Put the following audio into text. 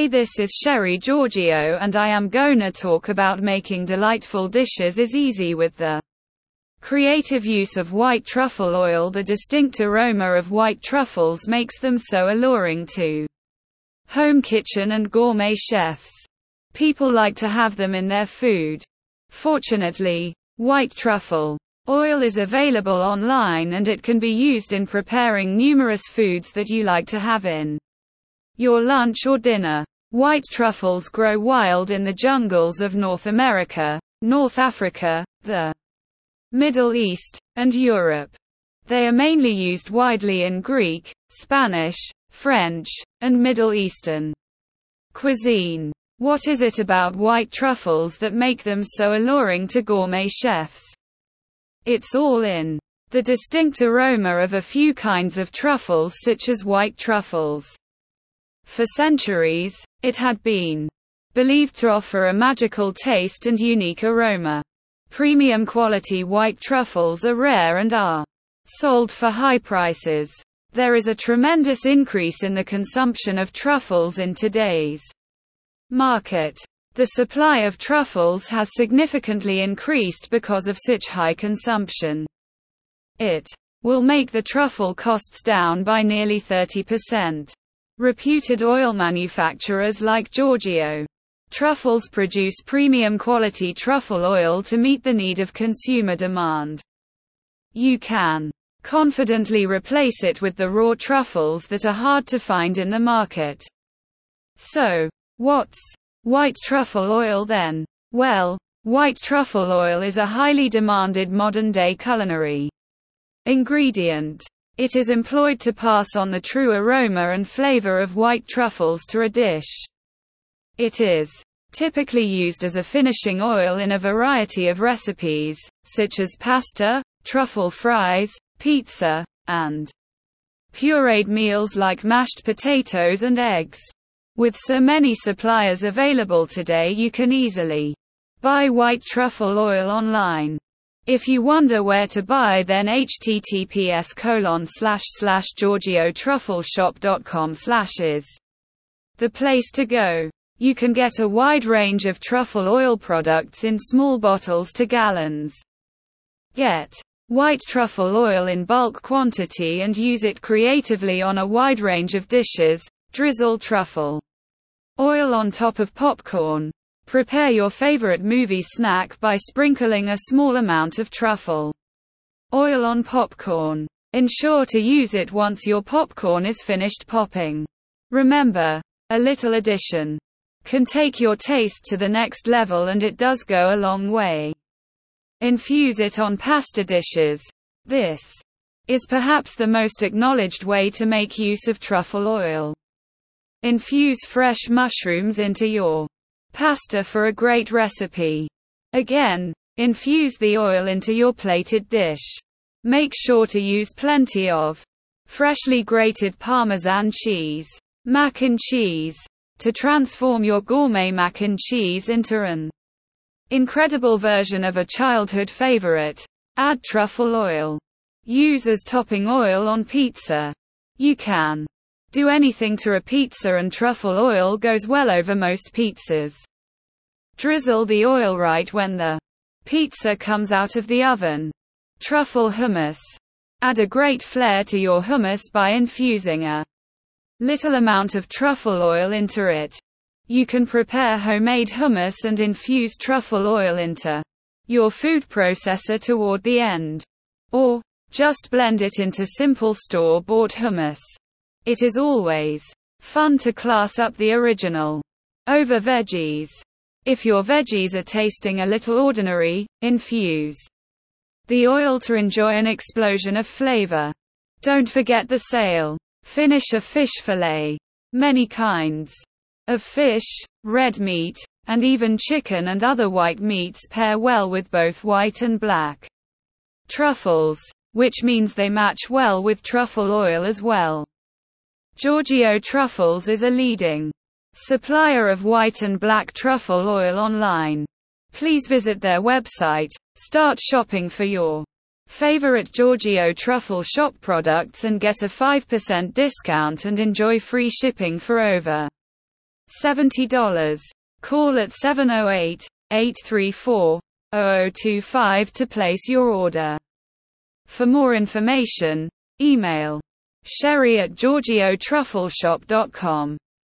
Hey this is Sherry Giorgio and I am gonna talk about making delightful dishes is easy with the creative use of white truffle oil. The distinct aroma of white truffles makes them so alluring to home kitchen and gourmet chefs. People like to have them in their food. Fortunately, white truffle oil is available online and it can be used in preparing numerous foods that you like to have in your lunch or dinner. White truffles grow wild in the jungles of North America, North Africa, the Middle East, and Europe. They are mainly used widely in Greek, Spanish, French, and Middle Eastern cuisine. What is it about white truffles that make them so alluring to gourmet chefs? It's all in the distinct aroma of a few kinds of truffles such as white truffles. For centuries, it had been believed to offer a magical taste and unique aroma. Premium quality white truffles are rare and are sold for high prices. There is a tremendous increase in the consumption of truffles in today's market. The supply of truffles has significantly increased because of such high consumption. It will make the truffle costs down by nearly 30%. Reputed oil manufacturers like Giorgio Truffles produce premium quality truffle oil to meet the need of consumer demand. You can confidently replace it with the raw truffles that are hard to find in the market. So, what's white truffle oil then? Well, white truffle oil is a highly demanded modern day culinary ingredient. It is employed to pass on the true aroma and flavor of white truffles to a dish. It is typically used as a finishing oil in a variety of recipes, such as pasta, truffle fries, pizza, and pureed meals like mashed potatoes and eggs. With so many suppliers available today you can easily buy white truffle oil online. If you wonder where to buy then https colon slash slash giorgiotruffleshop.com slash is the place to go. You can get a wide range of truffle oil products in small bottles to gallons. Get white truffle oil in bulk quantity and use it creatively on a wide range of dishes. Drizzle truffle oil on top of popcorn. Prepare your favorite movie snack by sprinkling a small amount of truffle oil on popcorn. Ensure to use it once your popcorn is finished popping. Remember, a little addition can take your taste to the next level and it does go a long way. Infuse it on pasta dishes. This is perhaps the most acknowledged way to make use of truffle oil. Infuse fresh mushrooms into your Pasta for a great recipe. Again, infuse the oil into your plated dish. Make sure to use plenty of freshly grated Parmesan cheese, mac and cheese, to transform your gourmet mac and cheese into an incredible version of a childhood favorite. Add truffle oil. Use as topping oil on pizza. You can do anything to a pizza and truffle oil goes well over most pizzas. Drizzle the oil right when the pizza comes out of the oven. Truffle hummus. Add a great flair to your hummus by infusing a little amount of truffle oil into it. You can prepare homemade hummus and infuse truffle oil into your food processor toward the end. Or, just blend it into simple store bought hummus. It is always fun to class up the original over veggies. If your veggies are tasting a little ordinary, infuse the oil to enjoy an explosion of flavor. Don't forget the sale. Finish a fish fillet. Many kinds of fish, red meat, and even chicken and other white meats pair well with both white and black truffles, which means they match well with truffle oil as well. Giorgio Truffles is a leading supplier of white and black truffle oil online. Please visit their website, start shopping for your favorite Giorgio Truffle shop products and get a 5% discount and enjoy free shipping for over $70. Call at 708 834 0025 to place your order. For more information, email sherry at giorgiotruffleshop.com.